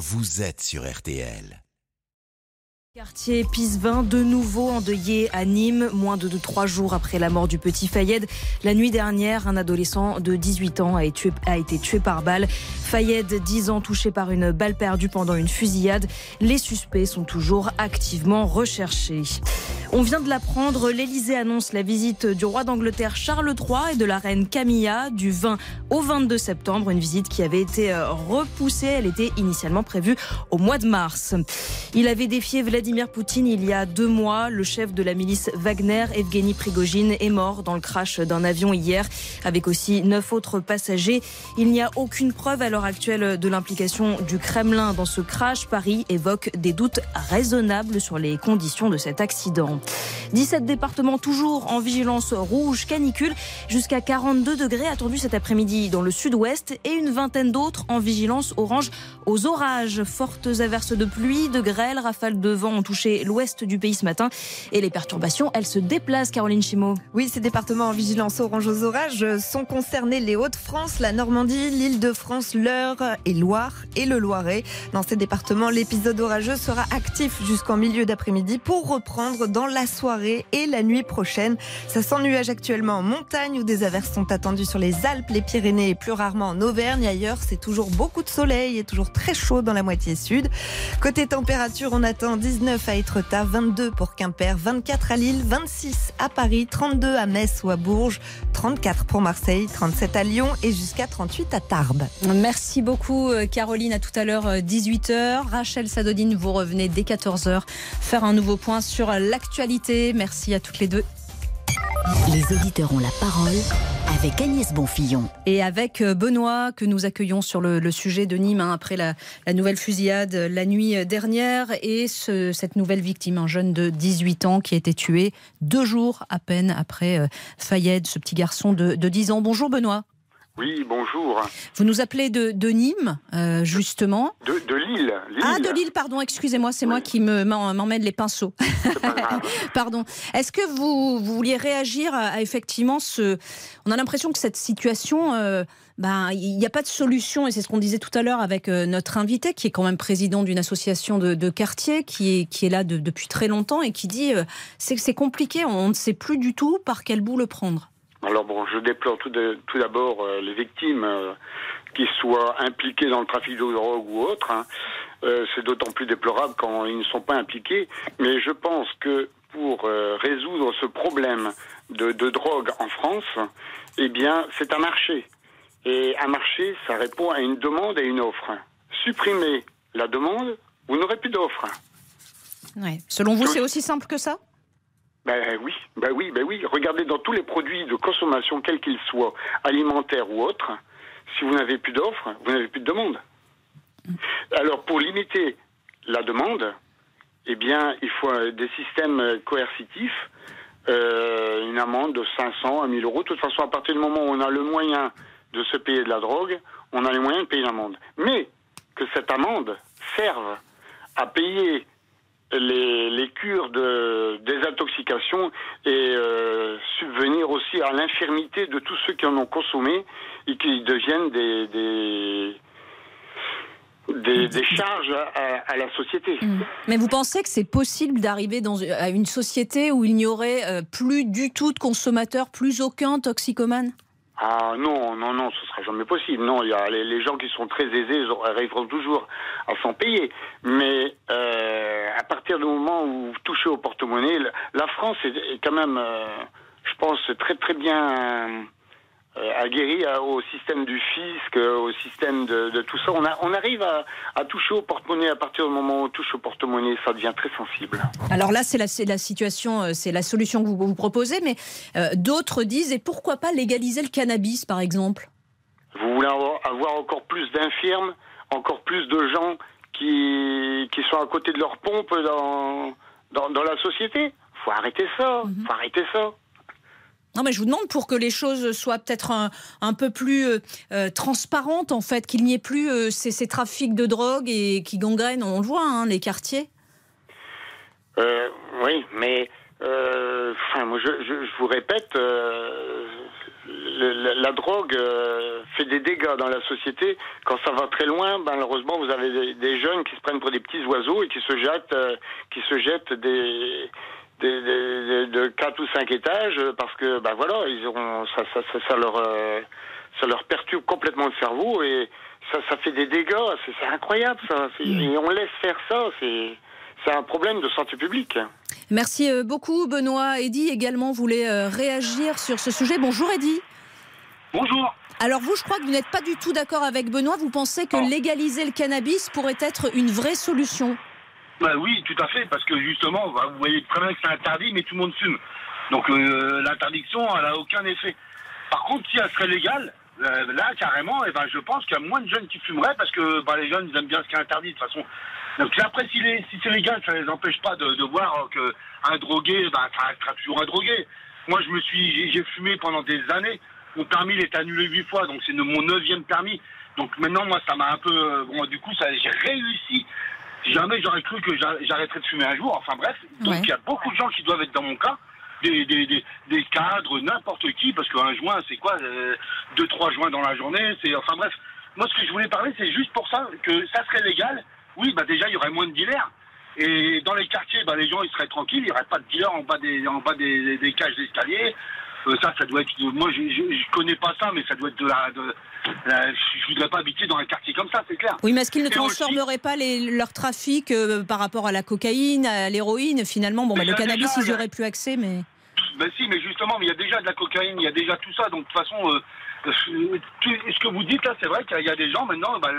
vous êtes sur RTL. Quartier Pisevin, de nouveau endeuillé à Nîmes, moins de, trois jours après la mort du petit Fayed. La nuit dernière, un adolescent de 18 ans a été, tué par balle. Fayed, 10 ans, touché par une balle perdue pendant une fusillade. Les suspects sont toujours activement recherchés. On vient de l'apprendre, l'Elysée annonce la visite du roi d'Angleterre Charles III et de la reine Camilla du 20 au 22 septembre, une visite qui avait été euh, repoussée. Elle était initialement prévue au mois de mars. Il avait défié Poutine il y a deux mois. Le chef de la milice Wagner, Evgeny Prigogine, est mort dans le crash d'un avion hier, avec aussi neuf autres passagers. Il n'y a aucune preuve à l'heure actuelle de l'implication du Kremlin dans ce crash. Paris évoque des doutes raisonnables sur les conditions de cet accident. 17 départements toujours en vigilance rouge canicule, jusqu'à 42 degrés attendus cet après-midi dans le sud-ouest et une vingtaine d'autres en vigilance orange aux orages. Fortes averses de pluie, de grêle, rafales de vent ont touché l'ouest du pays ce matin et les perturbations, elles se déplacent, Caroline Chimot. Oui, ces départements en vigilance orange aux orages sont concernés les Hauts-de-France, la Normandie, l'Île-de-France, l'Eure et Loire et le Loiret. Dans ces départements, l'épisode orageux sera actif jusqu'en milieu d'après-midi pour reprendre dans la soirée et la nuit prochaine. Ça sent nuage actuellement en montagne où des averses sont attendues sur les Alpes, les Pyrénées et plus rarement en Auvergne. Ailleurs, c'est toujours beaucoup de soleil et toujours très chaud dans la moitié sud. Côté température, on attend 19 à Étretat, 22 pour Quimper, 24 à Lille, 26 à Paris, 32 à Metz ou à Bourges, 34 pour Marseille, 37 à Lyon et jusqu'à 38 à Tarbes. Merci beaucoup euh, Caroline. À tout à l'heure 18h. Euh, Rachel Sadodine, vous revenez dès 14h faire un nouveau point sur l'actualité Merci à toutes les deux. Les auditeurs ont la parole avec Agnès Bonfillon. Et avec euh, Benoît, que nous accueillons sur le, sujet de Nîmes, hein, après la, nouvelle fusillade euh, la nuit dernière, et cette nouvelle victime, un jeune de 18 ans qui a été tué deux jours à peine après euh, Fayed, ce petit garçon de, de 10 ans. Bonjour Benoît. Oui, bonjour. Vous nous appelez de, Nîmes, euh, justement. De, Lille, Ah, de Lille, pardon, excusez-moi, c'est moi qui m'emmène les pinceaux. pardon. Est-ce que vous, vouliez réagir à, effectivement ce. On a l'impression que cette situation. Euh, ben, il n'y a pas de solution, et c'est ce qu'on disait tout à l'heure avec euh, notre invité, qui est quand même président d'une association de, quartier, qui est, qui est là depuis très longtemps, et qui dit c'est compliqué, on ne sait plus du tout par quel bout le prendre. Alors bon, je déplore tout, d'abord euh, les victimes euh, qui soient impliquées dans le trafic de drogue ou autre. Hein. Euh, c'est d'autant plus déplorable quand ils ne sont pas impliqués. Mais je pense que pour résoudre ce problème de, de, drogue en France, eh bien, c'est un marché. Et un marché, ça répond à une demande et une offre. Supprimer la demande, vous n'aurez plus d'offre. Ouais. Selon vous, c'est aussi simple que ça? Ben oui, ben oui, ben oui. Regardez dans tous les produits de consommation, quels qu'ils soient, alimentaires ou autres, si vous n'avez plus d'offres, vous n'avez plus de demande. Alors pour limiter la demande, eh bien, il faut des systèmes coercitifs, euh, une amende de 500 à 1000 euros. De toute façon, à partir du moment où on a le moyen de se payer de la drogue, on a les moyens de payer l'amende. Mais que cette amende serve à payer les, cures de désintoxication et euh, subvenir aussi à l'infirmité de tous ceux qui en ont consommé et qui deviennent des, des charges à, la société. Mmh. Mais vous pensez que c'est possible d'arriver à une société où il n'y aurait euh, plus du tout de consommateurs, plus aucun toxicomane? Ah non, non, non, ce sera jamais possible. Non, il y a les, gens qui sont très aisés ils arriveront toujours à s'en payer. Mais euh, à partir du moment où vous touchez au porte-monnaie, la France est, quand même, euh, je pense, très très bien aguerri au système du fisc, au système de, tout ça. On, a, on arrive à, toucher au porte-monnaie. À partir du moment où on touche au porte-monnaie, ça devient très sensible. Alors là, c'est la, la, situation, euh, c'est la solution que vous, vous proposez, mais euh, d'autres disent, et pourquoi pas légaliser le cannabis, par exemple? Vous voulez avoir, encore plus d'infirmes, encore plus de gens qui, qui sont à côté de leur pompe dans, dans, la société? Faut arrêter ça, mhm. faut arrêter ça. Non, mais je vous demande pour que les choses soient peut-être un, peu plus euh, euh, transparentes, en fait, qu'il n'y ait plus euh, ces, trafics de drogue et qui gangrènent, on le voit, hein, les quartiers. oui, mais enfin, moi, je, vous répète, la drogue fait des dégâts dans la société. Quand ça va très loin, ben, malheureusement, vous avez des, des jeunes qui se prennent pour des petits oiseaux et qui se jettent, qui se jettent des, des- de 4 ou 5 étages euh, parce que, ben voilà, ils auront, ça, ça, ça, ça leur, euh, ça leur perturbe complètement le cerveau et ça, ça fait des dégâts. C'est c'est incroyable, ça. C'est- Et on laisse faire ça. C'est, c'est un problème de santé publique. Merci euh, beaucoup, Benoît. Eddy également voulait réagir sur ce sujet. Bonjour, Eddy. Bonjour. Alors vous, je crois que vous n'êtes pas du tout d'accord avec Benoît. Vous pensez que Non. légaliser le cannabis pourrait être une vraie solution? Bah oui, tout à fait, parce que justement, bah, vous voyez très bien que c'est interdit, mais tout le monde fume. Donc euh, l'interdiction, elle a aucun effet. Par contre, si elle serait légale, euh, là carrément, eh ben, je pense qu'il y a moins de jeunes qui fumeraient parce que bah, les jeunes ils aiment bien ce qui est interdit de toute façon. Donc après, si, c'est légal, ça les empêche pas de, voir que un drogué, bah, ça restera toujours un drogué. Moi, je me suis, j'ai- fumé pendant des années. Mon permis, il est annulé huit fois, donc c'est mon neuvième permis. Donc maintenant, moi, ça m'a un peu, euh, bon, du coup, ça, j'ai réussi. Jamais j'aurais cru que j'a- j'arrêterais de fumer un jour. Enfin bref, donc Ouais. il y a beaucoup de gens qui doivent être dans mon cas. Des, des, des, des cadres, n'importe qui, parce qu'un joint, c'est quoi euh, Deux, trois joints dans la journée, c'est... Enfin bref, moi ce que je voulais parler, c'est juste pour ça, que ça serait légal. Oui, bah déjà, il y aurait moins de dealers. Et dans les quartiers, bah, les gens, ils seraient tranquilles, il n'y aurait pas de dealers en bas des, en bas des- des cages d'escalier. Euh, ça, ça doit être... Moi, je, je, je connais pas ça, mais ça doit être de la... De, la- je voudrais pas habiter dans un quartier comme ça, c'est clair. Oui, mais est-ce qu'ils ne aussi- transformeraient pas les- leur trafic euh, par rapport à la cocaïne, à l'héroïne Finalement, bon, bah, le cannabis, déjà, ils auraient plus accès, mais... Ben si, mais justement, mais il y a déjà de la cocaïne, il y a déjà tout ça. Donc de toute façon, euh, ce que vous dites là, c'est vrai qu'il y a des gens maintenant, ben,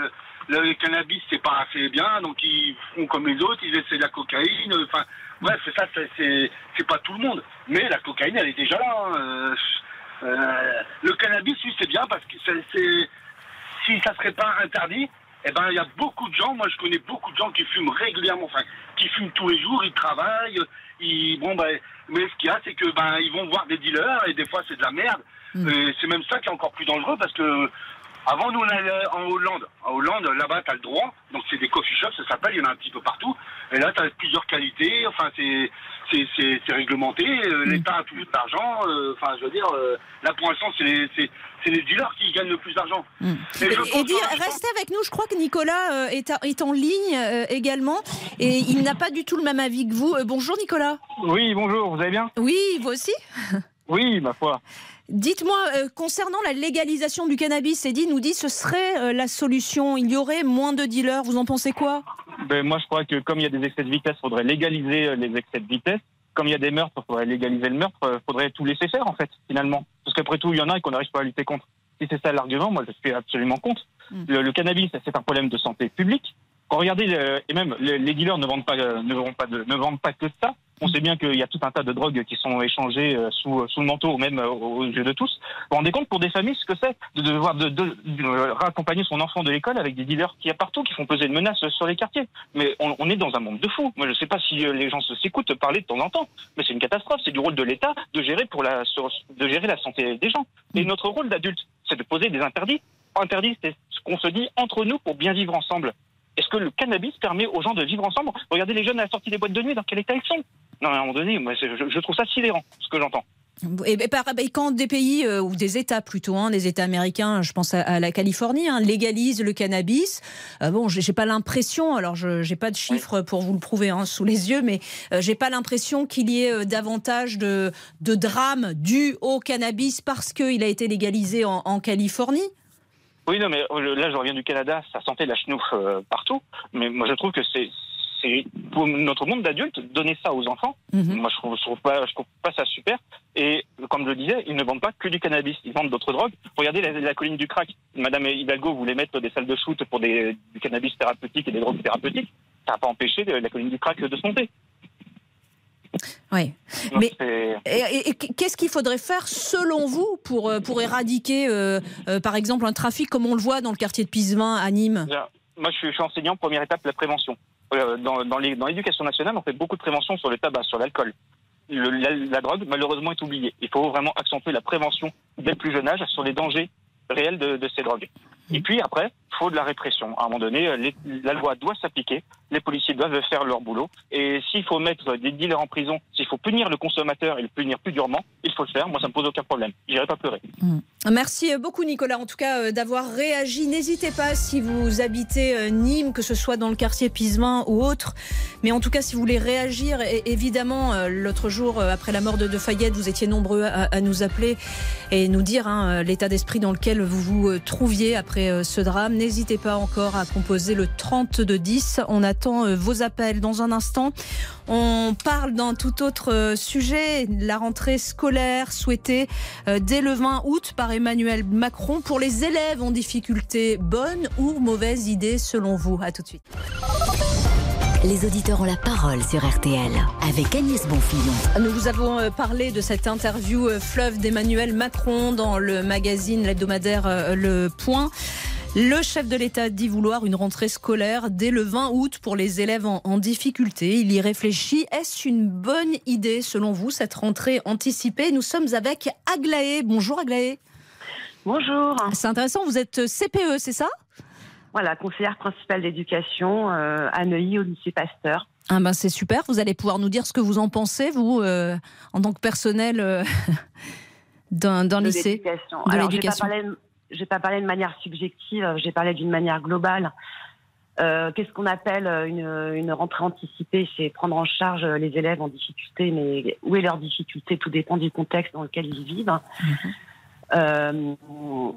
le, le cannabis c'est pas assez bien, donc ils font comme les autres, ils essaient de la cocaïne. euh, Enfin, bref, c'est ça, c'est- pas tout le monde. Mais la cocaïne, elle est déjà là. hein, euh, euh, le cannabis, oui, c'est bien parce que c'est- si ça serait pas interdit, eh ben il y a beaucoup de gens, moi je connais beaucoup de gens qui fument régulièrement, enfin qui fument tous les jours, ils travaillent, ils bon ben mais ce qu'il y a c'est que ben ils vont voir des dealers et des fois c'est de la merde. Mm. Et c'est même ça qui est encore plus dangereux parce que avant nous on allait en Hollande. En Hollande là-bas t'as le droit, donc c'est des coffee shops, ça s'appelle, il y en a un petit peu partout. Et là t'as plusieurs qualités, enfin c'est c'est c'est c'est réglementé, euh, l'État a tout de l'argent, euh, enfin je veux dire euh, là pour l'instant c'est les c'est c'est les dealers qui gagnent le plus d'argent. Mm. Et Eddy, que- restez avec nous. Je crois que Nicolas est, à- est en ligne euh, également. Et il n'a pas du tout le même avis que vous. Euh, bonjour Nicolas. Oui, bonjour, vous allez bien? Oui, vous aussi Oui, ma foi. Dites-moi, euh, concernant la légalisation du cannabis, Eddy nous dit ce serait euh, la solution. Il y aurait moins de dealers. Vous en pensez quoi? Ben, moi, je crois que comme il y a des excès de vitesse, il faudrait légaliser euh, les excès de vitesse. Comme il y a des meurtres, il faudrait légaliser le meurtre. Il faudrait tout laisser faire, en fait, finalement. Parce qu'après tout, il y en a et qu'on n'arrive pas à lutter contre. Si c'est ça l'argument, moi, je suis absolument contre. Mm. Le, le cannabis, c'est un problème de santé publique. Regardez, le- et même le- les dealers ne vendent pas, euh, ne vendent pas, ne vendent pas que ça. On sait bien qu'il y a tout un tas de drogues qui sont échangées euh, sous, sous le manteau, même euh, aux yeux de tous. Vous vous rendez compte pour des familles ce que c'est de devoir de, raccompagner son enfant de l'école avec des dealers qui y partout, qui font peser une menace sur les quartiers. Mais on, est dans un monde de fous. Moi, je ne sais pas si euh, les gens s'écoutent parler de temps en temps, mais c'est une catastrophe. C'est du rôle de l'État de gérer la de gérer la santé des gens. Et notre rôle d'adulte, c'est de poser des interdits. Interdits, c'est ce qu'on se dit entre nous pour bien vivre ensemble. Est-ce que le cannabis permet aux gens de vivre ensemble Regardez les jeunes à la sortie des boîtes de nuit, dans quel état ils sont Non, à un moment donné, moi, je, je trouve ça sidérant, ce que j'entends. et, quand des pays, euh, ou des États plutôt, hein, des États américains, je pense à, la Californie, hein, légalisent le cannabis, euh, bon, j'ai pas l'impression, alors je j'ai pas de chiffres pour vous le prouver hein, sous les yeux, mais euh, j'ai pas l'impression qu'il y ait euh, davantage de, de drames dus au cannabis parce qu'il a été légalisé en, en Californie. Oui, non, mais euh, là, je reviens du Canada, ça sentait la chenouf euh, partout. Mais moi, je trouve que c'est, c'est pour notre monde d'adultes, donner ça aux enfants. Mhm. Moi, je trouve, je trouve pas, je trouve pas ça super. Et comme je le disais, ils ne vendent pas que du cannabis, ils vendent d'autres drogues. Regardez la, la colline du crack. Madame Hidalgo voulait mettre des salles de shoot pour des, du cannabis thérapeutique et des drogues thérapeutiques. Ça n'a pas empêché la colline du crack de se monter. Oui. Donc, Mais- Et, et- qu'est-ce qu'il faudrait faire selon vous pour, euh, pour éradiquer, euh, euh, par exemple, un trafic comme on le voit dans le quartier de Pisevin à Nîmes? Moi, je suis, je suis enseignant. Première étape, la prévention. Dans, dans l'éducation nationale, on fait beaucoup de prévention sur le tabac, sur l'alcool. Le- la, la drogue, malheureusement, est oubliée. Il faut vraiment accentuer la prévention dès le plus jeune âge sur les dangers réels de, de ces drogues. Et puis après, faut de la répression. À un moment donné, les- la loi doit s'appliquer, les policiers doivent faire leur boulot. Et s'il faut mettre des dealers en prison, s'il faut punir le consommateur et le punir plus durement, il faut le faire. Moi, ça me pose aucun problème. J'irai pas pleurer. Merci beaucoup Nicolas, en tout cas euh, d'avoir réagi. N'hésitez pas si vous habitez euh, Nîmes, que ce soit dans le quartier Pisevin ou autre. Mais en tout cas, si vous voulez réagir, évidemment, euh, l'autre jour, euh, après la mort de, de Fayette, vous étiez nombreux à, nous appeler et nous dire hein, euh, l'état d'esprit dans lequel vous vous euh, trouviez après euh, ce drame. N'hésitez pas encore à composer le 3210. On attend euh, vos appels dans un instant. On parle d'un tout autre euh, sujet, la rentrée scolaire souhaitée euh, dès le 20 août par Emmanuel Macron pour les élèves en difficulté. Bonne ou mauvaise idée selon vous? À tout de suite. Les auditeurs ont la parole sur RTL avec Agnès Bonfillon. Nous vous avons parlé de cette interview fleuve d'Emmanuel Macron dans le magazine l'hebdomadaire Le Point. Le chef de l'État dit vouloir une rentrée scolaire dès le 20 août pour les élèves en, en difficulté. Il y réfléchit. Est-ce une bonne idée selon vous, cette rentrée anticipée? Nous sommes avec Aglaé. Bonjour Aglaé. Bonjour. C'est intéressant, vous êtes CPE, c'est ça? Voilà, conseillère principale d'éducation euh, à Neuilly au lycée Pasteur. Ah ben c'est super, vous allez pouvoir nous dire ce que vous en pensez, vous, euh, en tant que personnel euh, d'un lycée. De l'éducation. J'ai pas parlé de manière subjective, j'ai parlé d'une manière globale. Euh, Qu'est-ce qu'on appelle une, une rentrée anticipée? C'est prendre en charge les élèves en difficulté, mais où est leur difficulté? Tout dépend du contexte dans lequel ils vivent. Euh,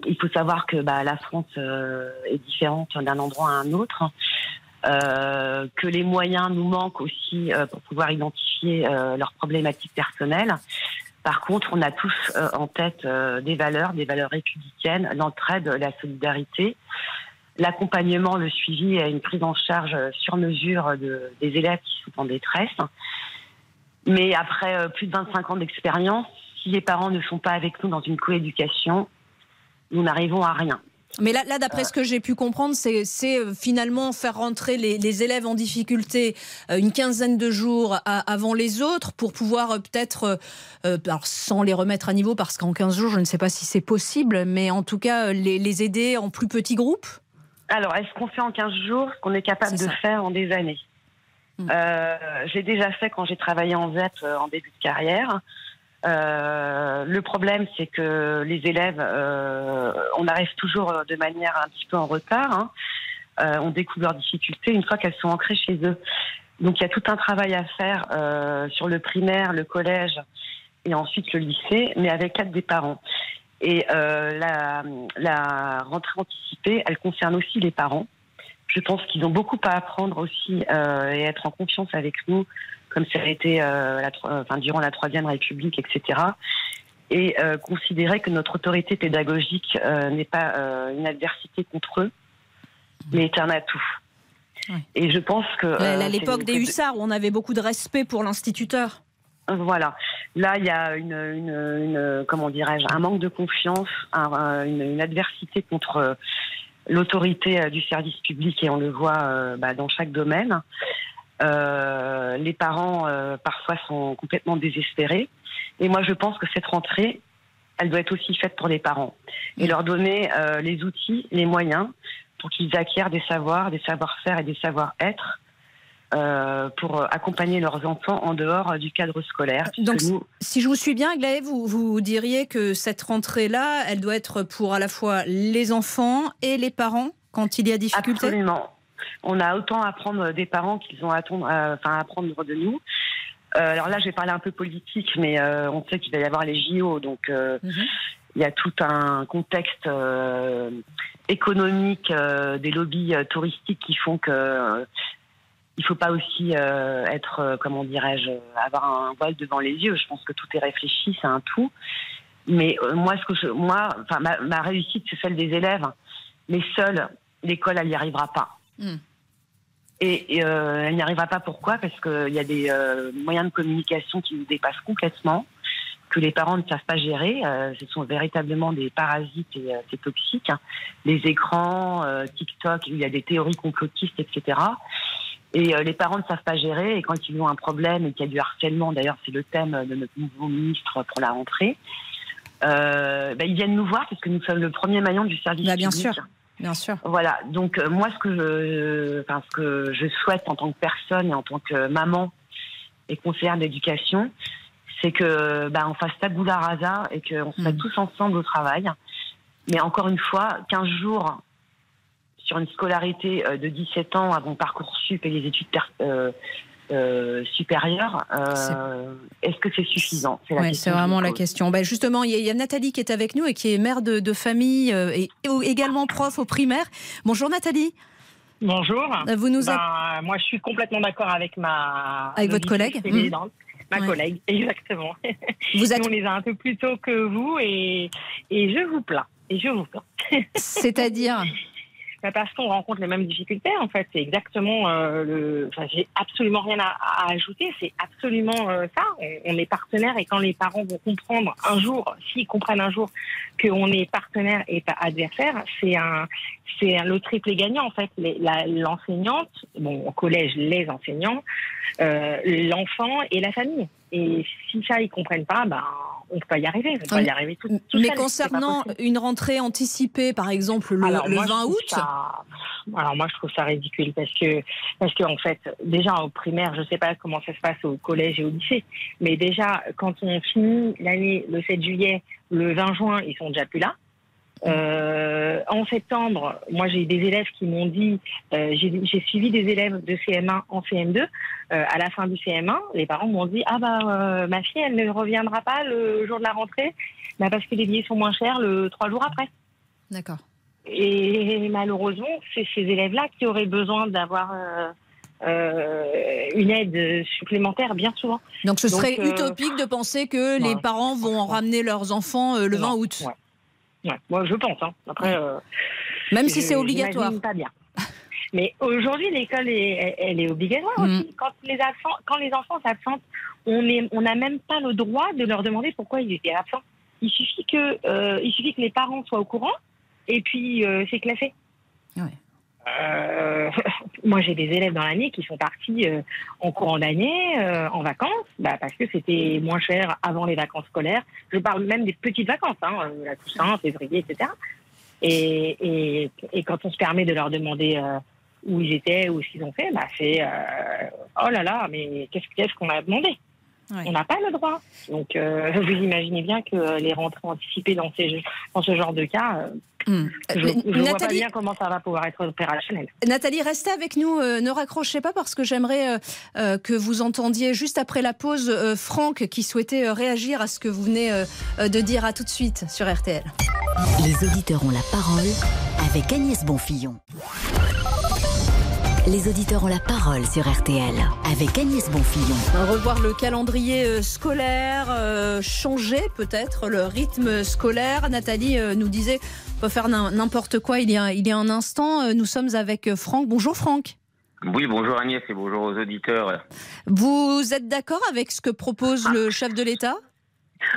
il faut savoir que bah, la France euh, est différente d'un endroit à un autre. Euh, que les moyens nous manquent aussi euh, pour pouvoir identifier euh, leurs problématiques personnelles. Par contre, on a tous euh, en tête euh, des valeurs, des valeurs républicaines, l'entraide, la solidarité, l'accompagnement, le suivi et une prise en charge sur mesure de, des élèves qui sont en détresse. Mais après euh, plus de 25 ans d'expérience, si les parents ne sont pas avec nous dans une coéducation, nous n'arrivons à rien. Mais là, là d'après ce que j'ai pu comprendre, c'est euh, finalement faire rentrer les, les élèves en difficulté euh, une quinzaine de jours à- avant les autres pour pouvoir euh, peut-être, euh, sans les remettre à niveau, parce qu'en 15 jours, je ne sais pas si c'est possible, mais en tout cas, les, les aider en plus petits groupes? Alors, est-ce qu'on fait en 15 jours ce qu'on est capable de ça. faire en des années? Mm. Euh, J'ai déjà fait quand j'ai travaillé en ZEP euh, en début de carrière. Euh, le problème, c'est que les élèves, euh, on arrive toujours euh, de manière un petit peu en retard. hein. On découvre leurs difficultés une fois qu'elles sont ancrées chez eux. Donc, il y a tout un travail à faire sur le primaire, le collège et ensuite le lycée, mais avec l'aide des parents. Et la, la rentrée anticipée, elle concerne aussi les parents. Je pense qu'ils ont beaucoup à apprendre aussi et être en confiance avec nous, comme ça a été la tro- enfin, durant la Troisième République, etc. Et euh, considérer que notre autorité pédagogique euh, n'est pas euh, une adversité contre eux, mais est un atout. Et je pense que... À l'époque des hussards, où on avait beaucoup de respect pour l'instituteur. voilà. Là, il y a une, une, une- comment dirais-je, un manque de confiance, un- un- une, une adversité contre l'autorité du service public et on le voit euh, bah, dans chaque domaine. Euh, les parents euh, parfois sont complètement désespérés. Et moi, je pense que cette rentrée, elle doit être aussi faite pour les parents et leur donner euh, les outils, les moyens pour qu'ils acquièrent des savoirs, des savoir-faire et des savoir-être euh, pour accompagner leurs enfants en dehors euh, du cadre scolaire. Donc, nous, Si je vous suis bien, Aglaé, vous, vous diriez que cette rentrée-là, elle doit être pour à la fois les enfants et les parents quand il y a difficulté? Absolument. On a autant à apprendre des parents qu'ils ont à, attendre- euh, enfin, à apprendre de nous. Euh, alors là, je vais parler un peu politique, mais euh, on sait qu'il va y avoir les JO, donc Mhm. il y a tout un contexte économique, des lobbies touristiques qui font que il faut pas aussi euh, être, euh, comment dirais-je, avoir un voile devant les yeux. Je pense que tout est réfléchi, c'est un tout. Mais euh, moi, ce que je, moi, enfin, ma, ma réussite, c'est celle des élèves. Mais seule, l'école, elle n'y arrivera pas. Mm. Et, et, euh, elle n'y arrivera pas pourquoi? Parce qu'il y a des euh, moyens de communication qui nous dépassent complètement, que les parents ne savent pas gérer. Euh, ce sont véritablement des parasites et c'est toxique. hein. Les écrans, TikTok, il y a des théories complotistes, etc. Et les parents ne savent pas gérer. Et quand ils ont un problème et qu'il y a du harcèlement, d'ailleurs, c'est le thème de notre nouveau ministre pour la rentrée, ben, ils viennent nous voir parce que nous sommes le premier maillon du service Bah, bien public. sûr. Bien sûr. Voilà. Donc euh, moi, ce que je, enfin, ce que je souhaite en tant que personne et en tant que maman et conseillère d'éducation, c'est que bah, on fasse tabula rasa et qu'on se mette Mm. tous ensemble au travail. Mais encore une fois, 15 jours sur une scolarité euh, de 17 ans avant Parcoursup et les études euh, euh, supérieures, euh, est-ce que c'est suffisant? Ouais, c'est vraiment me la question. Ben justement, il y, a- il y a Nathalie qui est avec nous et qui est mère de, de famille euh, et, et également prof au primaire. Bonjour Nathalie. Bonjour. Vous nous Ben, moi, je suis complètement d'accord avec ma Avec votre collègue précédente. Ma Ouais. collègue, exactement. Vous êtes- Nous, on les a un peu plus tôt que vous et, et je vous plains. Et je vous plains. C'est-à-dire? Parce qu'on rencontre les mêmes difficultés, en fait. C'est exactement euh, le. Enfin, j'ai absolument rien à, ajouter. C'est absolument euh, ça. On, est partenaire et quand les parents vont comprendre un jour, s'ils comprennent un jour qu'on est partenaire et pas adversaire, c'est un, c'est le triplé gagnant en fait. L'enseignante, bon au collège les enseignants, euh, l'enfant et la famille. Et si ça ils comprennent pas, ben on peut pas y arriver. On peut pas y arriver tout, tout Mais seul, concernant une rentrée anticipée, par exemple le, Alors, le moi, je 20 trouve août, ça- alors moi je trouve ça ridicule parce que parce que en fait déjà au primaire je sais pas comment ça se passe au collège et au lycée mais déjà quand on finit l'année le 7 juillet le 20 juin ils sont déjà plus là Euh, en septembre, moi j'ai des élèves qui m'ont dit, euh, j'ai suivi des élèves de CM1 en CM2. Euh, à la fin du CM1, les parents m'ont dit ah bah euh, ma fille elle ne reviendra pas le jour de la rentrée, bah, parce que les billets sont moins chers le trois jours après. D'accord. Et malheureusement, c'est ces élèves-là qui auraient besoin d'avoir euh, euh, une aide supplémentaire bien souvent. Donc ce serait euh, utopique de penser que les parents vont en ramener leurs enfants euh, le 20 Non, août. Ouais. Ouais, moi je pense. Hein. Après, euh, Même si c'est obligatoire. j'imagine pas bien. Mais aujourd'hui, l'école est, elle- est obligatoire Mm. aussi. Quand les, absents, quand les enfants s'absentent, on est- on n'a même pas le droit de leur demander pourquoi ils étaient absents. Il suffit que, euh, il suffit que les parents soient au courant et puis euh, c'est classé. Ouais. Euh, moi, j'ai des élèves dans l'année qui sont partis euh, en courant d'année, euh, en vacances, bah, parce que c'était moins cher avant les vacances scolaires. Je parle même des petites vacances, hein, euh, la Toussaint, février, etc. Et, et, et quand on se permet de leur demander euh, où ils étaient, ou ce qu'ils ont fait, bah, c'est euh, oh là là, mais qu'est-ce qu'on a demandé? Ouais. On n'a pas le droit. Donc, euh, vous imaginez bien que les rentrées anticipées dans, ces, dans ce genre de cas, euh, Hmm. je Euh, ne vois pas Nathalie, bien comment ça va pouvoir être opérationnel. Nathalie, restez avec nous, euh, ne raccrochez pas parce que j'aimerais euh, euh, que vous entendiez juste après la pause euh, Franck qui souhaitait euh, réagir à ce que vous venez de dire. À tout de suite sur RTL. Les auditeurs ont la parole avec Agnès Bonfillon. Les auditeurs ont la parole sur RTL avec Agnès Bonfillon. Revoir le calendrier euh, scolaire, euh, changer peut-être le rythme scolaire. Nathalie euh, nous disait on peut faire n'im- n'importe quoi. Il y a, il y a un instant, nous sommes avec Franck. Bonjour Franck. Oui, bonjour Agnès et bonjour aux auditeurs. Vous êtes d'accord avec ce que propose le chef de l'État?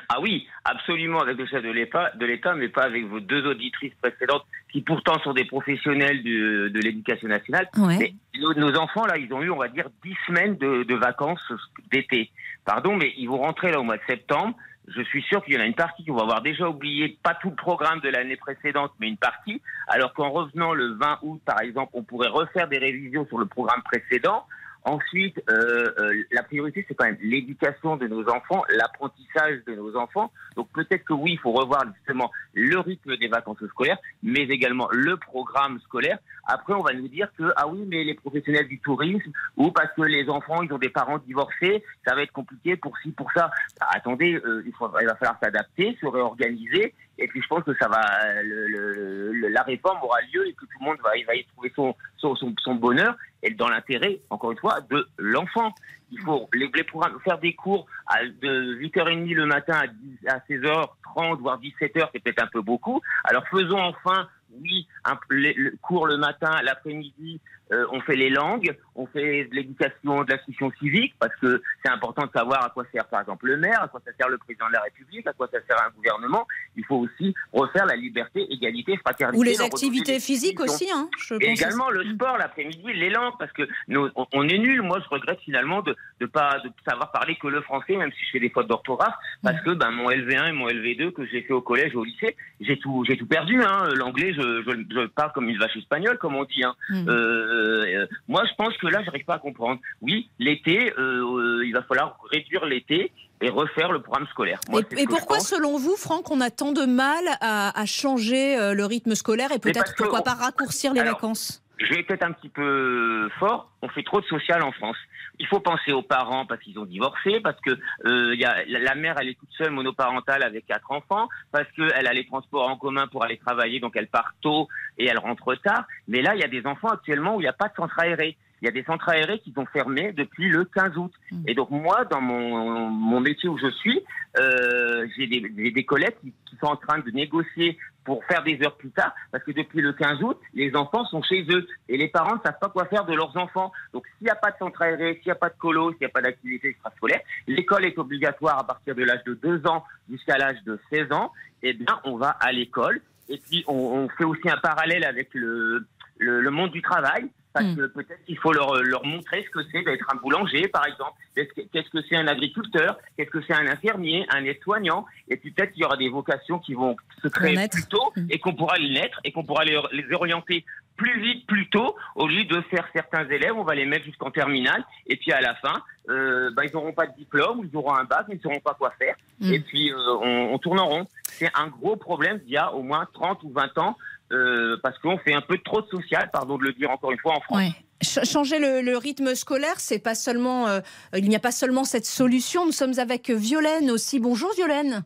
Ah oui, absolument avec le chef de l'État, mais pas avec vos deux auditrices précédentes qui pourtant sont des professionnels de, de l'éducation nationale. Ouais. Mais nos, nos enfants là, ils ont eu, on va dire, dix semaines de, de vacances d'été. Pardon, mais ils vont rentrer là au mois de septembre. Je suis sûr qu'il y en a une partie qui vont avoir déjà oublié, pas tout le programme de l'année précédente, mais une partie. Alors qu'en revenant le 20 août, par exemple, on pourrait refaire des révisions sur le programme précédent. Ensuite, euh, euh, la priorité, c'est quand même l'éducation de nos enfants, l'apprentissage de nos enfants. Donc peut-être que oui, il faut revoir justement le rythme des vacances scolaires, mais également le programme scolaire. Après, on va nous dire que ah oui, mais les professionnels du tourisme ou parce que les enfants, ils ont des parents divorcés, ça va être compliqué pour ci, pour ça. Bah, attendez, euh, il, va falloir s'adapter, se réorganiser. Et puis je pense que ça va, le, le- le- la réforme aura lieu et que tout le monde va, va y trouver son, son, son, bonheur et dans l'intérêt, encore une fois, de l'enfant. Il faut les, les programmes, faire des cours à, de 8h30 le matin à, 10 à 16h30, voire 17h, c'est peut-être un peu beaucoup. Alors faisons enfin, oui, un, les- le cours le matin, l'après-midi, euh, on fait les langues, on fait de l'éducation, de l'instruction civique, parce que c'est important de savoir à quoi sert par exemple le maire, à quoi ça sert le président de la République, à quoi ça sert un gouvernement. Il faut aussi refaire la liberté, égalité, fraternité. Ou les activités physiques aussi, hein, je Et pense. également le sport l'après-midi, les langues, parce que on, on est nuls. Moi, je regrette finalement de ne pas de savoir parler que le français, même si je fais des fautes d'orthographe, parce que ben, mon LV1 et mon LV2 que j'ai fait au collège au lycée, j'ai tout, j'ai tout perdu. Hein. L'anglais, je, je, je parle comme une vache espagnole, comme on dit. Hein. Mm. Euh, euh, moi, je pense que là, j'arrive pas à comprendre. Oui, l'été, euh, il va falloir réduire l'été et refaire le programme scolaire. Moi, Et, je pourquoi, selon vous, Franck, on a tant de mal à, à changer euh, le rythme scolaire et peut-être, pourquoi on- pas, raccourcir les Alors, vacances je vais peut-être un petit peu fort. On fait trop de social en France. Il faut penser aux parents parce qu'ils ont divorcé, parce que euh, y a, la mère elle est toute seule monoparentale avec quatre enfants, parce qu'elle a les transports en commun pour aller travailler, donc elle part tôt et elle rentre tard. Mais là, il y a des enfants actuellement où il n'y a pas de centre aéré. Il y a des centres aérés qui sont fermés depuis le 15 août. Et donc moi, dans mon, mon métier où je suis, euh, j'ai des, des collègues qui, qui sont en train de négocier pour faire des heures plus tard, parce que depuis le 15 août, les enfants sont chez eux et les parents ne savent pas quoi faire de leurs enfants. Donc s'il n'y a pas de centre aéré, s'il n'y a pas de colo, s'il n'y a pas d'activité extrascolaire, l'école est obligatoire à partir de l'âge de 2 ans jusqu'à l'âge de 16 ans. Eh bien, on va à l'école et puis on, on fait aussi un parallèle avec le, le, le monde du travail. Parce Mm. que peut-être qu'il faut leur, leur montrer ce que c'est d'être un boulanger, par exemple. Qu'est-ce que- c'est un agriculteur? Qu'est-ce que c'est un infirmier, un aide-soignant? Et puis peut-être qu'il y aura des vocations qui vont se créer plus tôt Mm. et qu'on pourra les naître et qu'on pourra les, les orienter plus vite, plus tôt, au lieu de faire certains élèves, on va les mettre jusqu'en terminale, et puis à la fin, euh, bah, ils n'auront pas de diplôme, ils auront un bac, mais ils ne sauront pas quoi faire, Mm. et puis euh, on, on tourne en rond. C'est un gros problème d'il y a au moins 30 ou 20 ans, euh, parce qu'on fait un peu trop de social, pardon de le dire encore une fois, en France. Ouais. Ch- Changer le, le rythme scolaire, c'est pas seulement, euh, il n'y a pas seulement cette solution. Nous sommes avec Violaine aussi. Bonjour Violaine.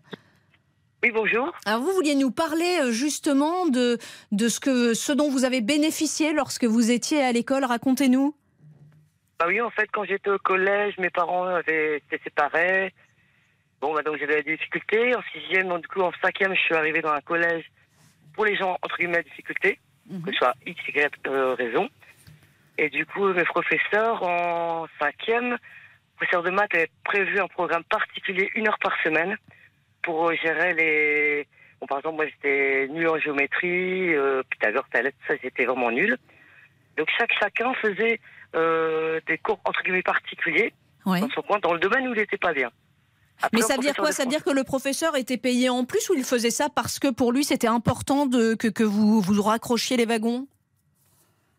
Oui, bonjour. Alors vous vouliez nous parler euh, justement de, de ce, que, ce dont vous avez bénéficié lorsque vous étiez à l'école. Racontez-nous. Bah oui, en fait, quand j'étais au collège, mes parents avaient été séparés. Bon, bah donc j'avais des difficultés. En sixième, donc du coup, en cinquième, je suis arrivé dans un collège pour les gens, entre guillemets, à difficulté, que ce soit X, Y euh, raison. Et du coup, mes professeurs, en cinquième, professeur de maths avaient prévu un programme particulier, une heure par semaine, pour gérer les... Bon, par exemple, moi, j'étais nul en géométrie, euh, Pythagore, Thalès, ça, j'étais vraiment nul. Donc, chaque chacun faisait euh, des cours, entre guillemets, particuliers, dans son coin, dans le domaine où il n'était pas bien. Après, Mais ça veut dire quoi? Ça veut dire que le professeur était payé en plus ou il faisait ça parce que pour lui c'était important de, que, que vous vous raccrochiez les wagons?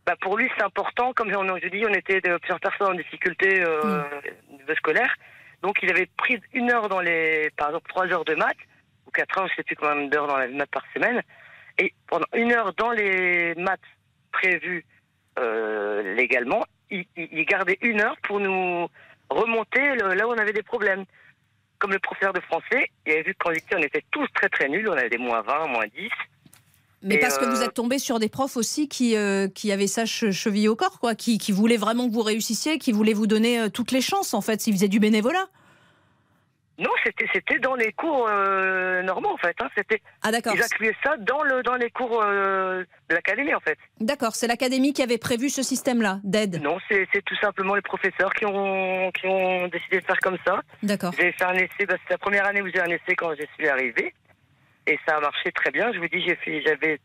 Bah, pour lui, c'est important. Comme on, je dis, on était plusieurs personnes en difficulté euh, Mm. niveau scolaire. Donc, il avait pris une heure dans les, par exemple, trois heures de maths, ou quatre heures, je sais plus combien d'heures dans la maths par semaine. Et pendant une heure dans les maths prévues euh, légalement, il, il- il gardait une heure pour nous remonter le- là où on avait des problèmes. Comme le professeur de français, il avait vu que quand j'étais, on était tous très très nuls, on avait des moins 20, moins 10. Mais Et, parce que vous euh, êtes tombé sur des profs aussi qui, euh, qui avaient ça che- chevillé au corps, quoi, qui, qui voulaient vraiment que vous réussissiez, qui voulaient vous donner euh, toutes les chances, en fait, ils faisaient du bénévolat. Non, c'était c'était dans les cours euh, normaux en fait. Hein. C'était Ah d'accord. ils incluaient ça dans le dans les cours euh, de l'académie en fait. D'accord, c'est l'académie qui avait prévu ce système-là d'aide. Non, c'est tout simplement les professeurs qui ont qui ont décidé de faire comme ça. D'accord. J'ai fait un essai, bah, c'est la première année où j'ai un essai quand je suis arrivé et ça a marché très bien. Je vous dis, j'ai fait j'avais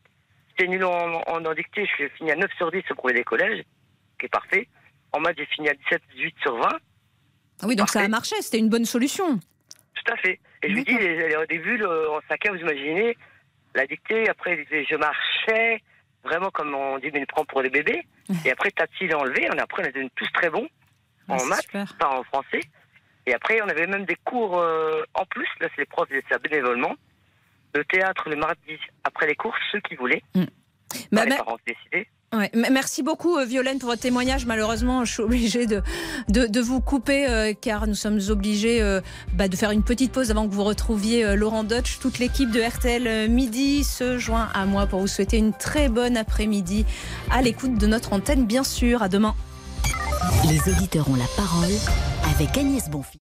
j'étais nul en, en, en dictée, je suis fini à 9 sur 10 au brevet des collèges, qui est parfait. En maths, j'ai fini à 17 18 sur 20. Ah oui, donc ça a marché, c'était une bonne solution. Tout à fait. Et je lui dis, au début, le- en cinquième, vous imaginez, la dictée, après, je marchais, vraiment comme on dit, mais il prend pour des bébés. Et après, Tati, il a enlevé. On, après, on devenus tous très bons Ah, en c'est maths, super. pas en français. Et après, on avait même des cours euh, en plus. Là, c'est les profs faisaient ça bénévolement. Le théâtre le mardi après les cours, ceux qui voulaient. Bah, Pas les mais- parents décidaient. Merci beaucoup, euh, Violaine, pour votre témoignage. Malheureusement, je suis obligée de, vous couper euh, car nous sommes obligés euh, bah, de faire une petite pause avant que vous retrouviez Laurent Dutch. Toute l'équipe de RTL Midi se joint à moi pour vous souhaiter une très bonne après-midi à l'écoute de notre antenne, bien sûr. À demain. Les auditeurs ont la parole avec Agnès Bonfils.